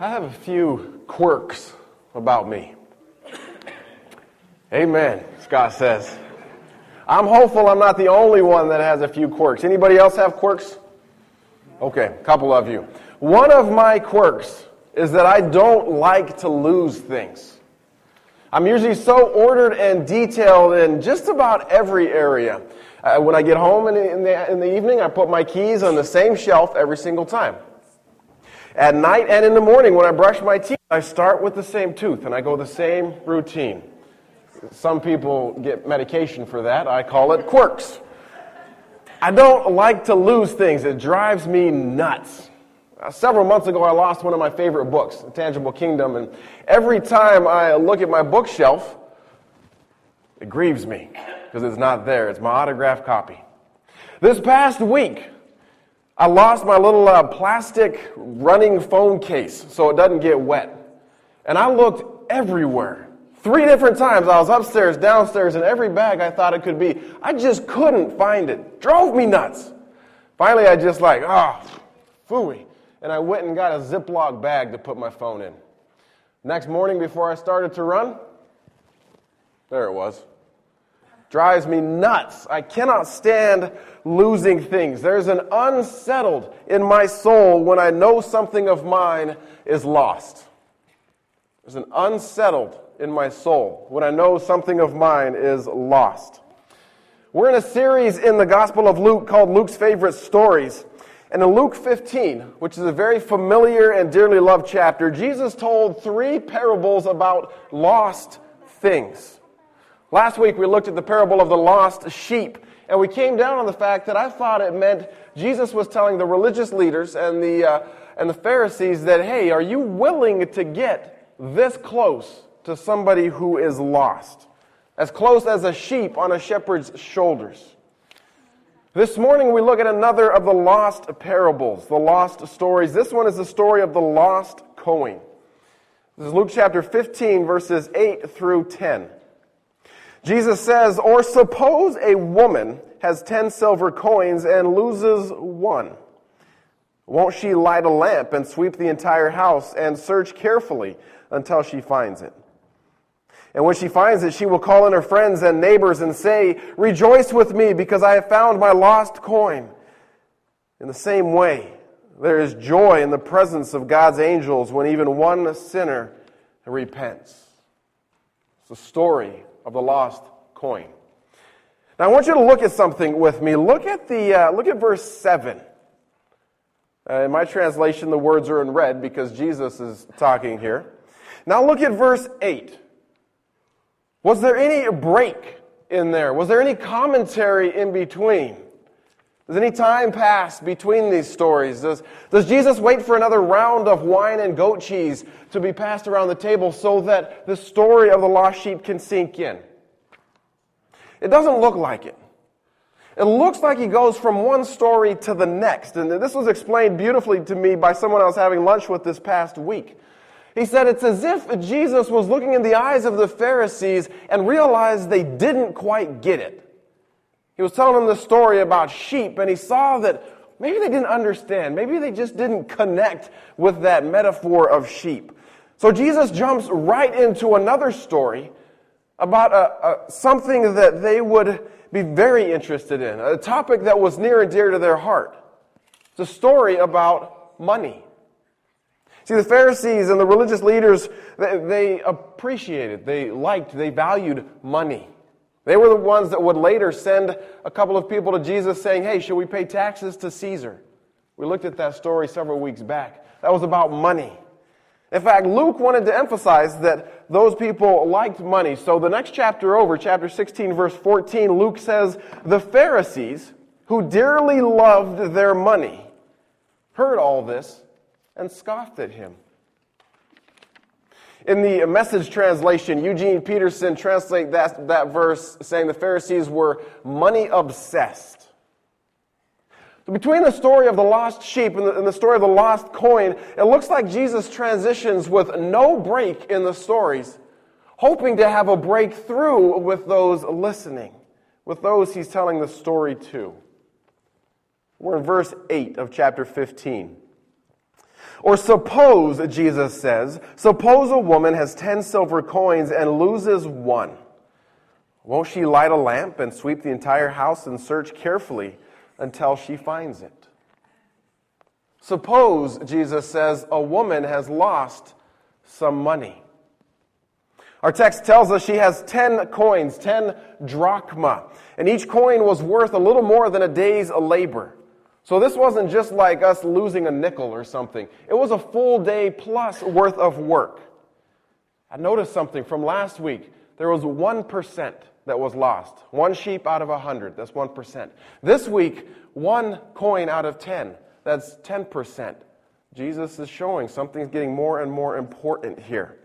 I have a few quirks about me. Amen, Scott says. I'm hopeful I'm not the only one that has a few quirks. Anybody else have quirks? Okay, a couple of you. One of my quirks is that I don't like to lose things. I'm usually so ordered and detailed in just about every area. Uh, when I get home in the, in, the, in the evening, I put my keys on the same shelf every single time. At night and in the morning, when I brush my teeth, I start with the same tooth and I go the same routine. Some people get medication for that. I call it quirks. I don't like to lose things, it drives me nuts. Uh, several months ago, I lost one of my favorite books, The Tangible Kingdom, and every time I look at my bookshelf, it grieves me because it's not there. It's my autographed copy. This past week, I lost my little uh, plastic running phone case so it doesn't get wet. And I looked everywhere. Three different times I was upstairs, downstairs, in every bag I thought it could be. I just couldn't find it. Drove me nuts. Finally, I just like, ah, oh, phooey and I went and got a Ziploc bag to put my phone in. Next morning, before I started to run, there it was. Drives me nuts. I cannot stand losing things. There's an unsettled in my soul when I know something of mine is lost. There's an unsettled in my soul when I know something of mine is lost. We're in a series in the Gospel of Luke called Luke's Favorite Stories. And in Luke 15, which is a very familiar and dearly loved chapter, Jesus told three parables about lost things. Last week we looked at the parable of the lost sheep, and we came down on the fact that I thought it meant Jesus was telling the religious leaders and the, uh, and the Pharisees that, hey, are you willing to get this close to somebody who is lost? As close as a sheep on a shepherd's shoulders. This morning we look at another of the lost parables, the lost stories. This one is the story of the lost coin. This is Luke chapter 15, verses 8 through 10. Jesus says, Or suppose a woman has ten silver coins and loses one. Won't she light a lamp and sweep the entire house and search carefully until she finds it? And when she finds it, she will call in her friends and neighbors and say, Rejoice with me because I have found my lost coin. In the same way, there is joy in the presence of God's angels when even one sinner repents. It's a story of the lost coin. Now, I want you to look at something with me. Look at, the, uh, look at verse 7. Uh, in my translation, the words are in red because Jesus is talking here. Now, look at verse 8. Was there any break in there? Was there any commentary in between? Does any time pass between these stories? Does, does Jesus wait for another round of wine and goat cheese to be passed around the table so that the story of the lost sheep can sink in? It doesn't look like it. It looks like he goes from one story to the next. And this was explained beautifully to me by someone I was having lunch with this past week. He said it's as if Jesus was looking in the eyes of the Pharisees and realized they didn't quite get it. He was telling them the story about sheep, and he saw that maybe they didn't understand. Maybe they just didn't connect with that metaphor of sheep. So Jesus jumps right into another story about a, a, something that they would be very interested in, a topic that was near and dear to their heart. It's a story about money. See, the Pharisees and the religious leaders, they, they appreciated, they liked, they valued money. They were the ones that would later send a couple of people to Jesus saying, Hey, should we pay taxes to Caesar? We looked at that story several weeks back. That was about money. In fact, Luke wanted to emphasize that those people liked money. So the next chapter over, chapter 16, verse 14, Luke says, The Pharisees, who dearly loved their money, heard all this and scoffed at him. In the message translation, Eugene Peterson translates that, that verse saying the Pharisees were money obsessed. So between the story of the lost sheep and the, and the story of the lost coin, it looks like Jesus transitions with no break in the stories, hoping to have a breakthrough with those listening, with those he's telling the story to. We're in verse 8 of chapter 15. Or suppose, Jesus says, suppose a woman has ten silver coins and loses one. Won't she light a lamp and sweep the entire house and search carefully until she finds it? Suppose, Jesus says, a woman has lost some money. Our text tells us she has 10 coins, 10 drachma, and each coin was worth a little more than a day's labor. So this wasn't just like us losing a nickel or something. It was a full day plus worth of work. I noticed something from last week. There was 1% that was lost. One sheep out of a 100. That's 1%. This week, one coin out of 10. That's 10%. Jesus is showing something's getting more and more important here.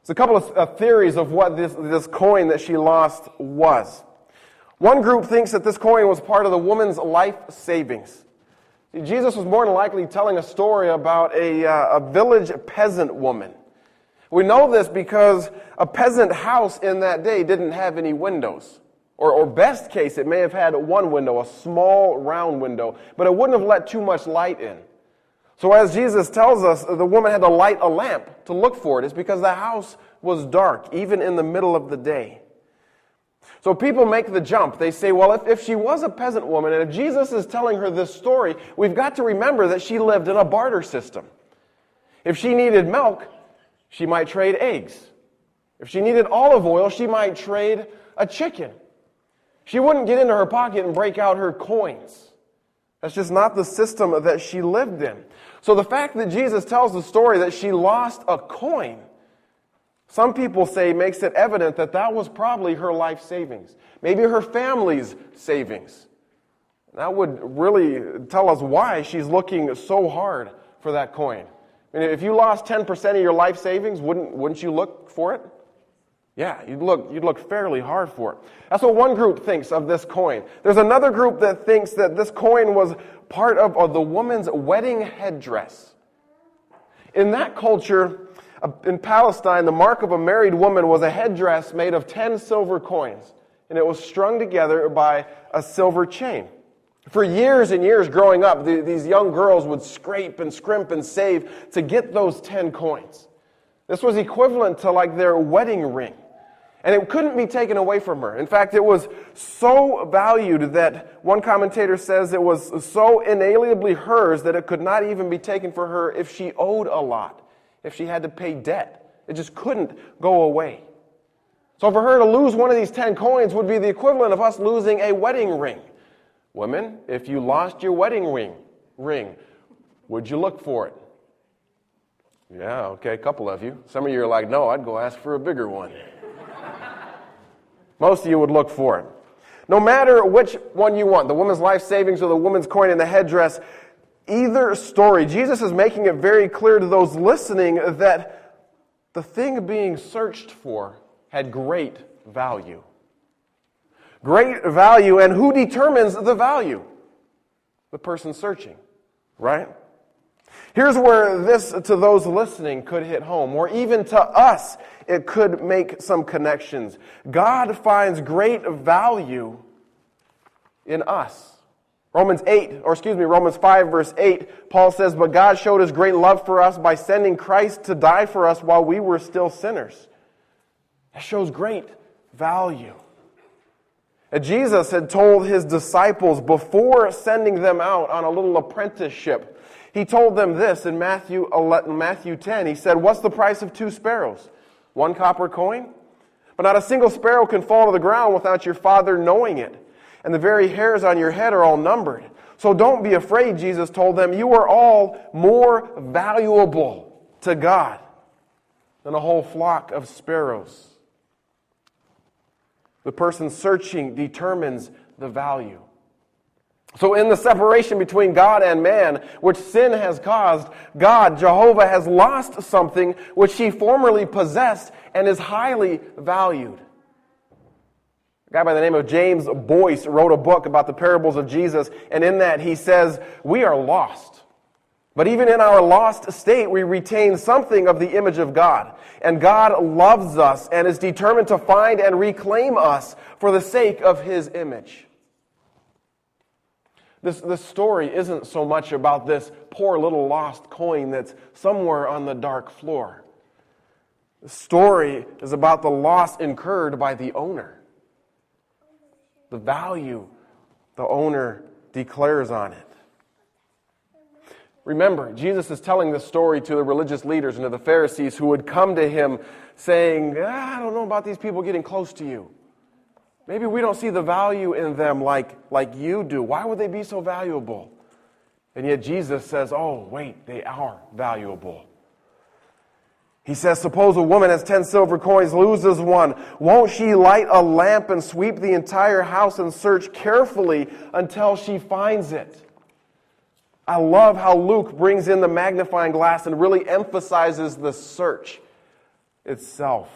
There's a couple of uh, theories of what this, this coin that she lost was. One group thinks that this coin was part of the woman's life savings. Jesus was more than likely telling a story about a, uh, a village peasant woman. We know this because a peasant house in that day didn't have any windows. Or, or best case, it may have had one window, a small round window, but it wouldn't have let too much light in. So as Jesus tells us, the woman had to light a lamp to look for it. It's because the house was dark, even in the middle of the day. So people make the jump. They say, well, if, if she was a peasant woman and if Jesus is telling her this story, we've got to remember that she lived in a barter system. If she needed milk, she might trade eggs. If she needed olive oil, she might trade a chicken. She wouldn't get into her pocket and break out her coins. That's just not the system that she lived in. So the fact that Jesus tells the story that she lost a coin some people say makes it evident that that was probably her life savings, maybe her family's savings. That would really tell us why she's looking so hard for that coin. I mean, if you lost 10% of your life savings, wouldn't, wouldn't you look for it? Yeah, you'd look, you'd look fairly hard for it. That's what one group thinks of this coin. There's another group that thinks that this coin was part of, of the woman's wedding headdress. In that culture, in Palestine, the mark of a married woman was a headdress made of 10 silver coins, and it was strung together by a silver chain. For years and years growing up, the, these young girls would scrape and scrimp and save to get those 10 coins. This was equivalent to like their wedding ring. And it couldn't be taken away from her. In fact, it was so valued that one commentator says it was so inalienably hers that it could not even be taken for her if she owed a lot if she had to pay debt. It just couldn't go away. So for her to lose one of these 10 coins would be the equivalent of us losing a wedding ring. Women, if you lost your wedding ring, ring, would you look for it? Yeah, okay, a couple of you. Some of you are like, no, I'd go ask for a bigger one. Most of you would look for it. No matter which one you want, the woman's life savings or the woman's coin in the headdress, either story, Jesus is making it very clear to those listening that the thing being searched for had great value. Great value, and who determines the value? The person searching, right? Here's where this, to those listening, could hit home, or even to us, it could make some connections. God finds great value in us. Romans 8, or excuse me, Romans 5, verse 8, Paul says, But God showed his great love for us by sending Christ to die for us while we were still sinners. That shows great value. And Jesus had told his disciples before sending them out on a little apprenticeship, he told them this in Matthew, 11, Matthew 10. He said, What's the price of two sparrows? One copper coin? But not a single sparrow can fall to the ground without your Father knowing it and the very hairs on your head are all numbered. So don't be afraid, Jesus told them. You are all more valuable to God than a whole flock of sparrows. The person searching determines the value. So, in the separation between God and man, which sin has caused, God, Jehovah, has lost something which he formerly possessed and is highly valued. A guy by the name of James Boice wrote a book about the parables of Jesus, and in that he says, We are lost. But even in our lost state, we retain something of the image of God. And God loves us and is determined to find and reclaim us for the sake of his image. This, this story isn't so much about this poor little lost coin that's somewhere on the dark floor. The story is about the loss incurred by the owner, the value the owner declares on it. Remember, Jesus is telling this story to the religious leaders and to the Pharisees who would come to him saying, ah, I don't know about these people getting close to you. Maybe we don't see the value in them like, like you do. Why would they be so valuable? And yet Jesus says, Oh, wait, they are valuable. He says, Suppose a woman has 10 silver coins, loses one. Won't she light a lamp and sweep the entire house and search carefully until she finds it? I love how Luke brings in the magnifying glass and really emphasizes the search itself.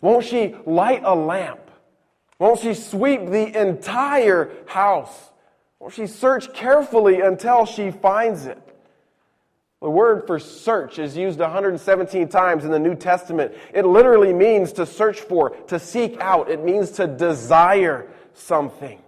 Won't she light a lamp? Won't she sweep the entire house? Won't she search carefully until she finds it? The word for search is used 117 times in the New Testament. It literally means to search for, to seek out. It means to desire something.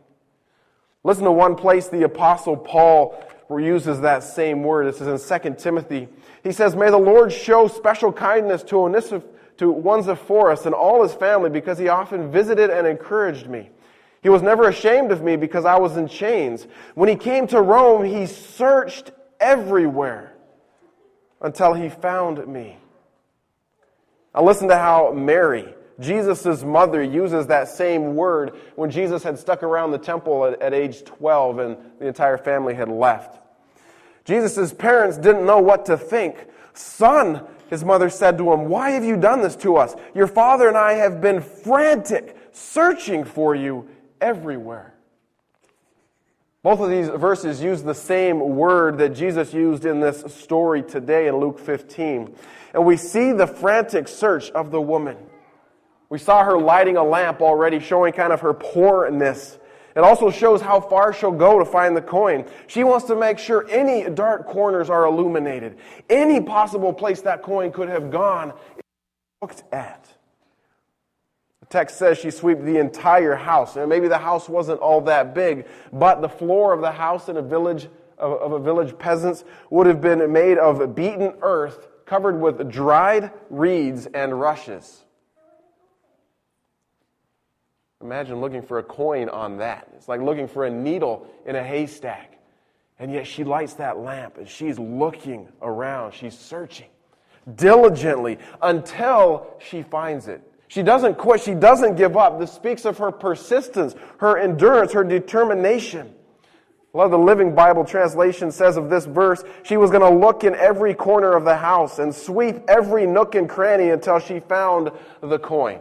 Listen to one place the Apostle Paul uses that same word. This is in 2 Timothy. He says, May the Lord show special kindness to Onesiphorus to Onesiphorus and all his family because he often visited and encouraged me. He was never ashamed of me because I was in chains. When he came to Rome, he searched everywhere until he found me. Now listen to how Mary, Jesus' mother, uses that same word when Jesus had stuck around the temple at, at age 12 and the entire family had left. Jesus' parents didn't know what to think. Son, his mother said to him, Why have you done this to us? Your father and I have been frantic, searching for you everywhere. Both of these verses use the same word that Jesus used in this story today in Luke 15. And we see the frantic search of the woman. We saw her lighting a lamp already, showing kind of her poorness it also shows how far she'll go to find the coin. She wants to make sure any dark corners are illuminated. Any possible place that coin could have gone is looked at. Text says she swept the entire house. And maybe the house wasn't all that big, but the floor of the house in a village of, of a village peasants would have been made of beaten earth covered with dried reeds and rushes. Imagine looking for a coin on that. It's like looking for a needle in a haystack. And yet she lights that lamp and she's looking around. She's searching diligently until she finds it. She doesn't quit. She doesn't give up. This speaks of her persistence, her endurance, her determination. A lot of the Living Bible translation says of this verse, she was going to look in every corner of the house and sweep every nook and cranny until she found the coin.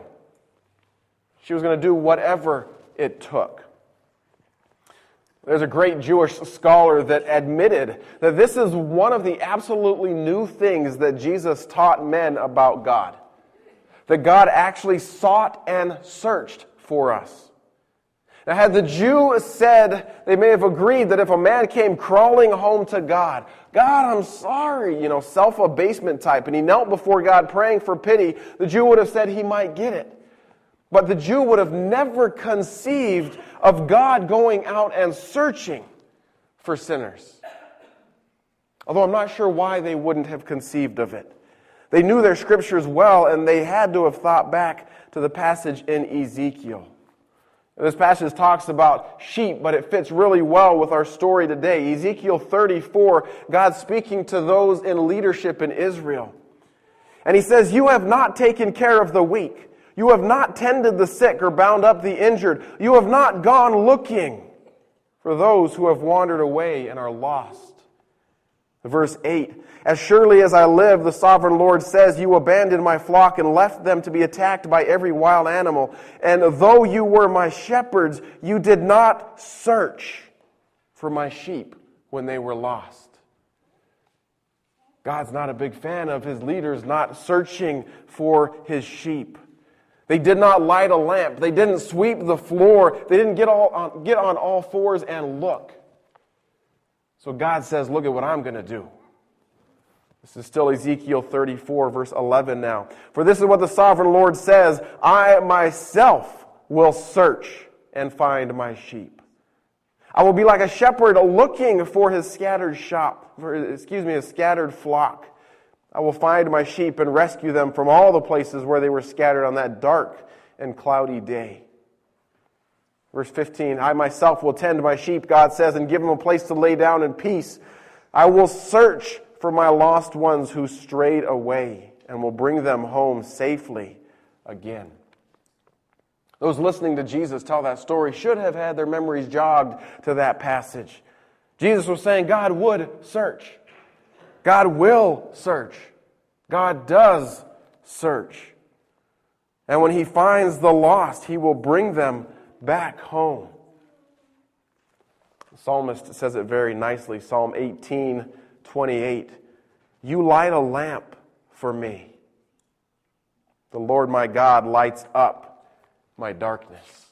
She was going to do whatever it took. There's a great Jewish scholar that admitted that this is one of the absolutely new things that Jesus taught men about God. That God actually sought and searched for us. Now, had the Jew said, they may have agreed that if a man came crawling home to God, God, I'm sorry, you know, self abasement type, and he knelt before God praying for pity, the Jew would have said he might get it. But the Jew would have never conceived of God going out and searching for sinners. Although I'm not sure why they wouldn't have conceived of it. They knew their scriptures well, and they had to have thought back to the passage in Ezekiel. This passage talks about sheep, but it fits really well with our story today. Ezekiel 34, God speaking to those in leadership in Israel. And he says, You have not taken care of the weak you have not tended the sick or bound up the injured. You have not gone looking for those who have wandered away and are lost. Verse 8 As surely as I live, the sovereign Lord says, You abandoned my flock and left them to be attacked by every wild animal. And though you were my shepherds, you did not search for my sheep when they were lost. God's not a big fan of his leaders not searching for his sheep. They did not light a lamp. They didn't sweep the floor. They didn't get, all on, get on all fours and look. So God says, Look at what I'm going to do. This is still Ezekiel 34, verse 11 now. For this is what the sovereign Lord says I myself will search and find my sheep. I will be like a shepherd looking for his scattered shop, for, excuse me, his scattered flock. I will find my sheep and rescue them from all the places where they were scattered on that dark and cloudy day. Verse 15, I myself will tend my sheep, God says, and give them a place to lay down in peace. I will search for my lost ones who strayed away and will bring them home safely again. Those listening to Jesus tell that story should have had their memories jogged to that passage. Jesus was saying God would search. God will search. God does search. And when he finds the lost, he will bring them back home. The psalmist says it very nicely Psalm 18 28. You light a lamp for me. The Lord my God lights up my darkness.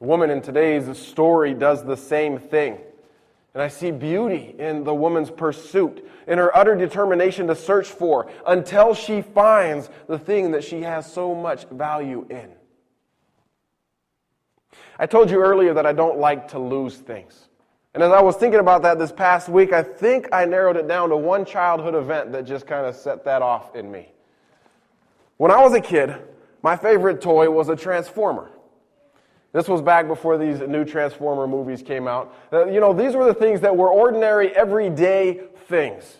The woman in today's story does the same thing. And I see beauty in the woman's pursuit, in her utter determination to search for until she finds the thing that she has so much value in. I told you earlier that I don't like to lose things. And as I was thinking about that this past week, I think I narrowed it down to one childhood event that just kind of set that off in me. When I was a kid, my favorite toy was a Transformer. This was back before these new Transformer movies came out. Uh, you know, these were the things that were ordinary, everyday things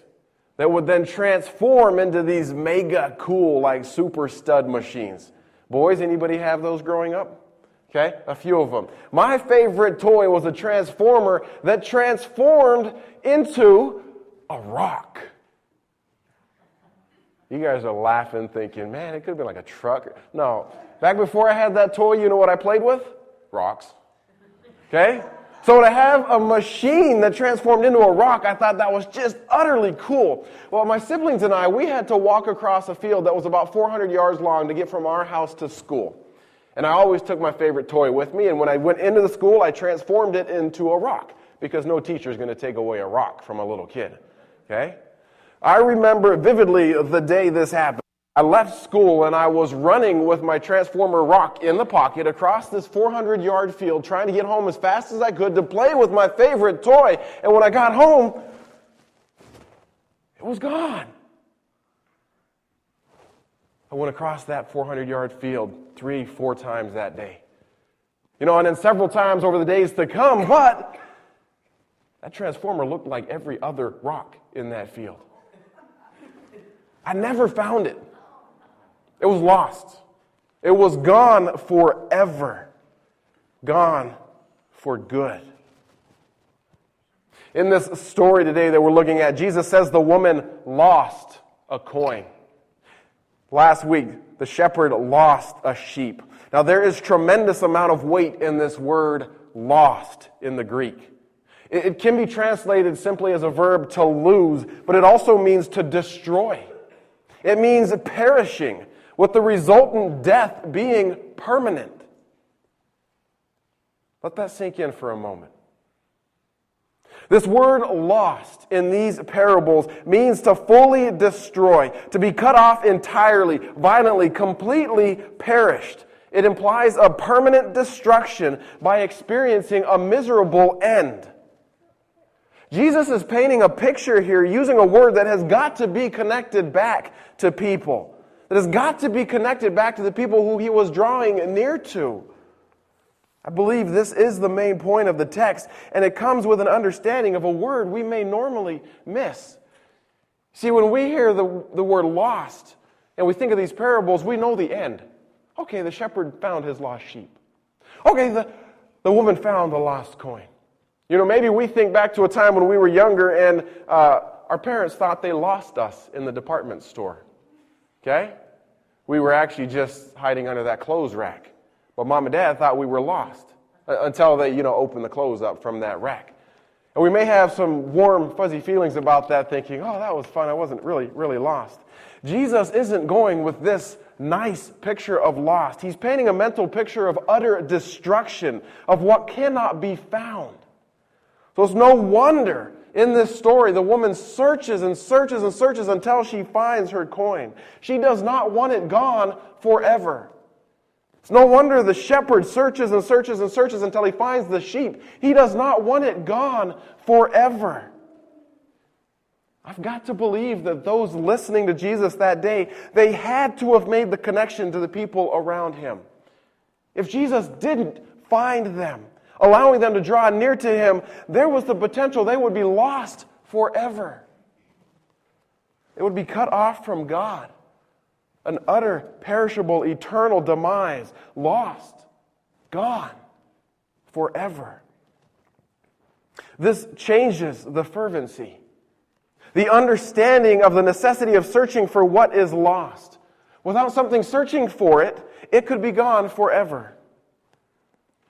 that would then transform into these mega cool, like super stud machines. Boys, anybody have those growing up? Okay, a few of them. My favorite toy was a transformer that transformed into a rock. You guys are laughing, thinking, man, it could have been like a truck. No. Back before I had that toy, you know what I played with? Rocks. Okay? So to have a machine that transformed into a rock, I thought that was just utterly cool. Well, my siblings and I, we had to walk across a field that was about 400 yards long to get from our house to school. And I always took my favorite toy with me, and when I went into the school, I transformed it into a rock because no teacher is going to take away a rock from a little kid. Okay? I remember vividly the day this happened. I left school and I was running with my transformer rock in the pocket across this 400 yard field trying to get home as fast as I could to play with my favorite toy. And when I got home, it was gone. I went across that 400 yard field three, four times that day. You know, and then several times over the days to come, but that transformer looked like every other rock in that field. I never found it. It was lost. It was gone forever. Gone for good. In this story today that we're looking at, Jesus says the woman lost a coin. Last week, the shepherd lost a sheep. Now, there is tremendous amount of weight in this word lost in the Greek. It can be translated simply as a verb to lose, but it also means to destroy. It means perishing, with the resultant death being permanent. Let that sink in for a moment. This word lost in these parables means to fully destroy, to be cut off entirely, violently, completely perished. It implies a permanent destruction by experiencing a miserable end. Jesus is painting a picture here using a word that has got to be connected back to people, that has got to be connected back to the people who he was drawing near to. I believe this is the main point of the text, and it comes with an understanding of a word we may normally miss. See, when we hear the, the word lost and we think of these parables, we know the end. Okay, the shepherd found his lost sheep. Okay, the, the woman found the lost coin. You know, maybe we think back to a time when we were younger and uh, our parents thought they lost us in the department store. Okay? We were actually just hiding under that clothes rack. But mom and dad thought we were lost uh, until they, you know, opened the clothes up from that rack. And we may have some warm, fuzzy feelings about that, thinking, oh, that was fun. I wasn't really, really lost. Jesus isn't going with this nice picture of lost. He's painting a mental picture of utter destruction, of what cannot be found. So it's no wonder in this story the woman searches and searches and searches until she finds her coin. She does not want it gone forever. It's no wonder the shepherd searches and searches and searches until he finds the sheep. He does not want it gone forever. I've got to believe that those listening to Jesus that day, they had to have made the connection to the people around him. If Jesus didn't find them, allowing them to draw near to him, there was the potential they would be lost forever. It would be cut off from God. An utter, perishable, eternal demise. Lost. Gone. Forever. This changes the fervency, the understanding of the necessity of searching for what is lost. Without something searching for it, it could be gone forever.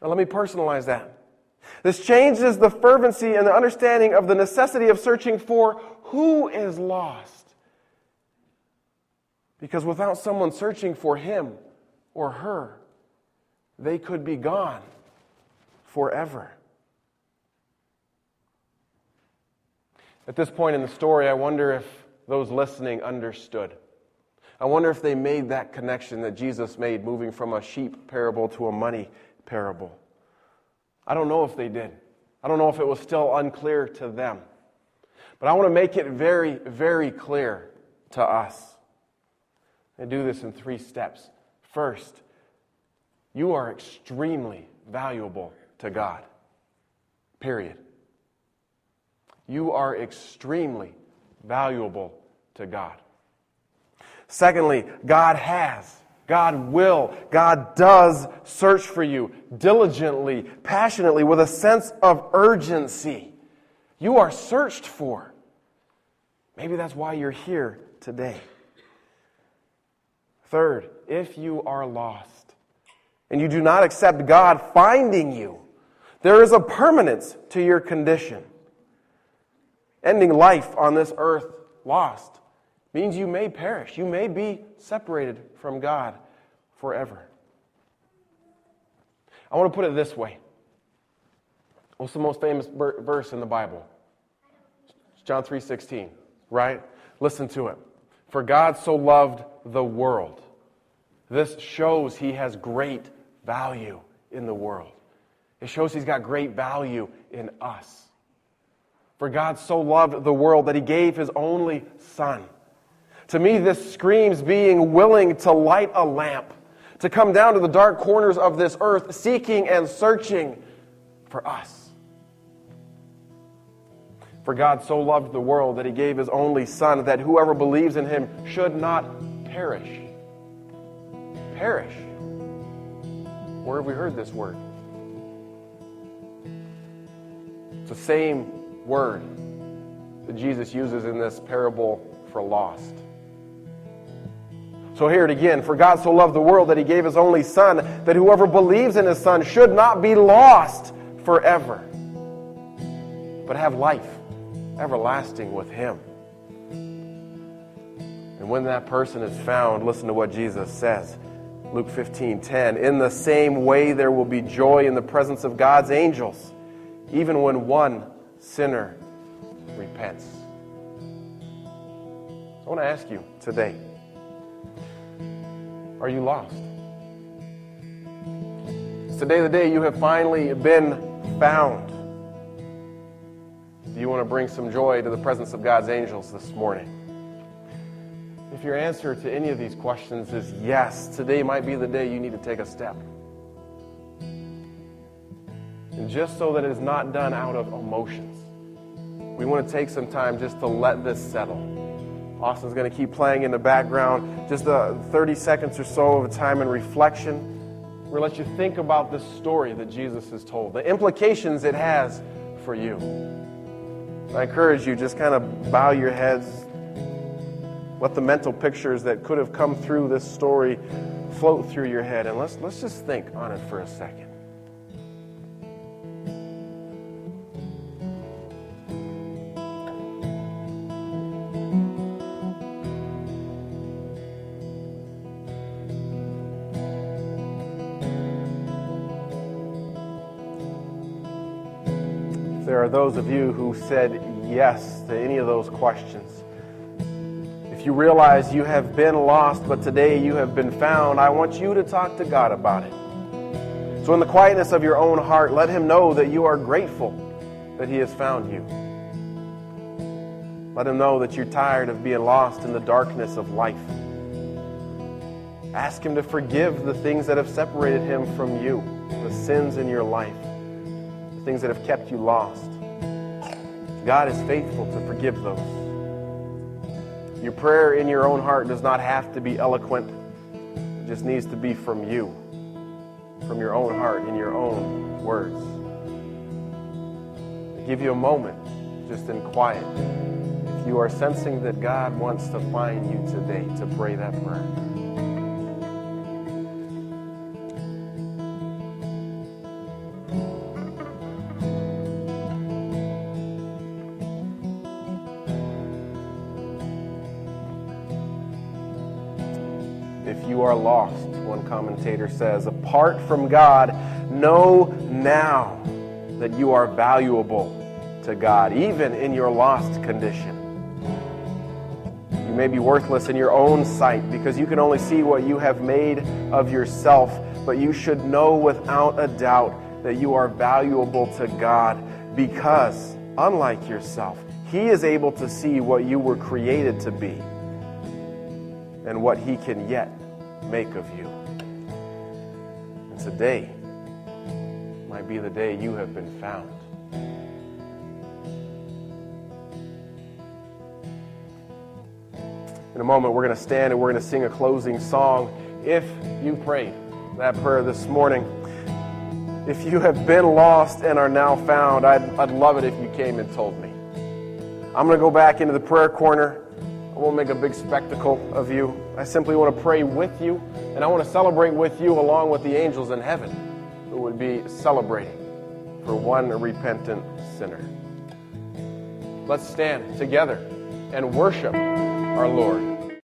Now, let me personalize that. This changes the fervency and the understanding of the necessity of searching for who is lost. Because without someone searching for him or her, they could be gone forever. At this point in the story, I wonder if those listening understood. I wonder if they made that connection that Jesus made, moving from a sheep parable to a money parable. I don't know if they did. I don't know if it was still unclear to them. But I want to make it very, very clear to us. I do this in three steps. First, you are extremely valuable to God. Period. You are extremely valuable to God. Secondly, God has God will, God does search for you diligently, passionately, with a sense of urgency. You are searched for. Maybe that's why you're here today. Third, if you are lost and you do not accept God finding you, there is a permanence to your condition. Ending life on this earth lost means you may perish. You may be separated from God forever. I want to put it this way. What's the most famous verse in the Bible? It's John 3:16, right? Listen to it. For God so loved the world. This shows he has great value in the world. It shows he's got great value in us. For God so loved the world that he gave his only son to me, this screams being willing to light a lamp, to come down to the dark corners of this earth, seeking and searching for us. For God so loved the world that he gave his only Son, that whoever believes in him should not perish. Perish. Where have we heard this word? It's the same word that Jesus uses in this parable for lost. So hear it again. For God so loved the world that he gave his only Son, that whoever believes in his Son should not be lost forever, but have life everlasting with him. And when that person is found, listen to what Jesus says. Luke 15, 10. In the same way, there will be joy in the presence of God's angels, even when one sinner repents. I want to ask you today are you lost? Is today the day you have finally been found? Do you want to bring some joy to the presence of God's angels this morning? If your answer to any of these questions is yes, today might be the day you need to take a step. And just so that it is not done out of emotions, we want to take some time just to let this settle. Austin's going to keep playing in the background. Just the 30 seconds or so of time in reflection. We're going to let you think about this story that Jesus has told, the implications it has for you. I encourage you, just kind of bow your heads. Let the mental pictures that could have come through this story float through your head. And let's, let's just think on it for a second. There are those of you who said yes to any of those questions. If you realize you have been lost, but today you have been found, I want you to talk to God about it. So, in the quietness of your own heart, let Him know that you are grateful that He has found you. Let Him know that you're tired of being lost in the darkness of life. Ask Him to forgive the things that have separated Him from you, the sins in your life, things that have kept you lost. God is faithful to forgive those. Your prayer in your own heart does not have to be eloquent, it just needs to be from you, from your own heart, in your own words. I give you a moment, just in quiet. If you are sensing that God wants to find you today to pray that prayer. Commentator says. Apart from God, know now that you are valuable to God, even in your lost condition. You may be worthless in your own sight because you can only see what you have made of yourself, but you should know without a doubt that you are valuable to God because, unlike yourself, He is able to see what you were created to be and what He can yet make of you. Today might be the day you have been found. In a moment, we're going to stand and we're going to sing a closing song. If you prayed that prayer this morning, if you have been lost and are now found, I'd, I'd love it if you came and told me. I'm going to go back into the prayer corner. I won't make a big spectacle of you. I simply want to pray with you, and I want to celebrate with you along with the angels in heaven who would be celebrating for one repentant sinner. Let's stand together and worship our Lord.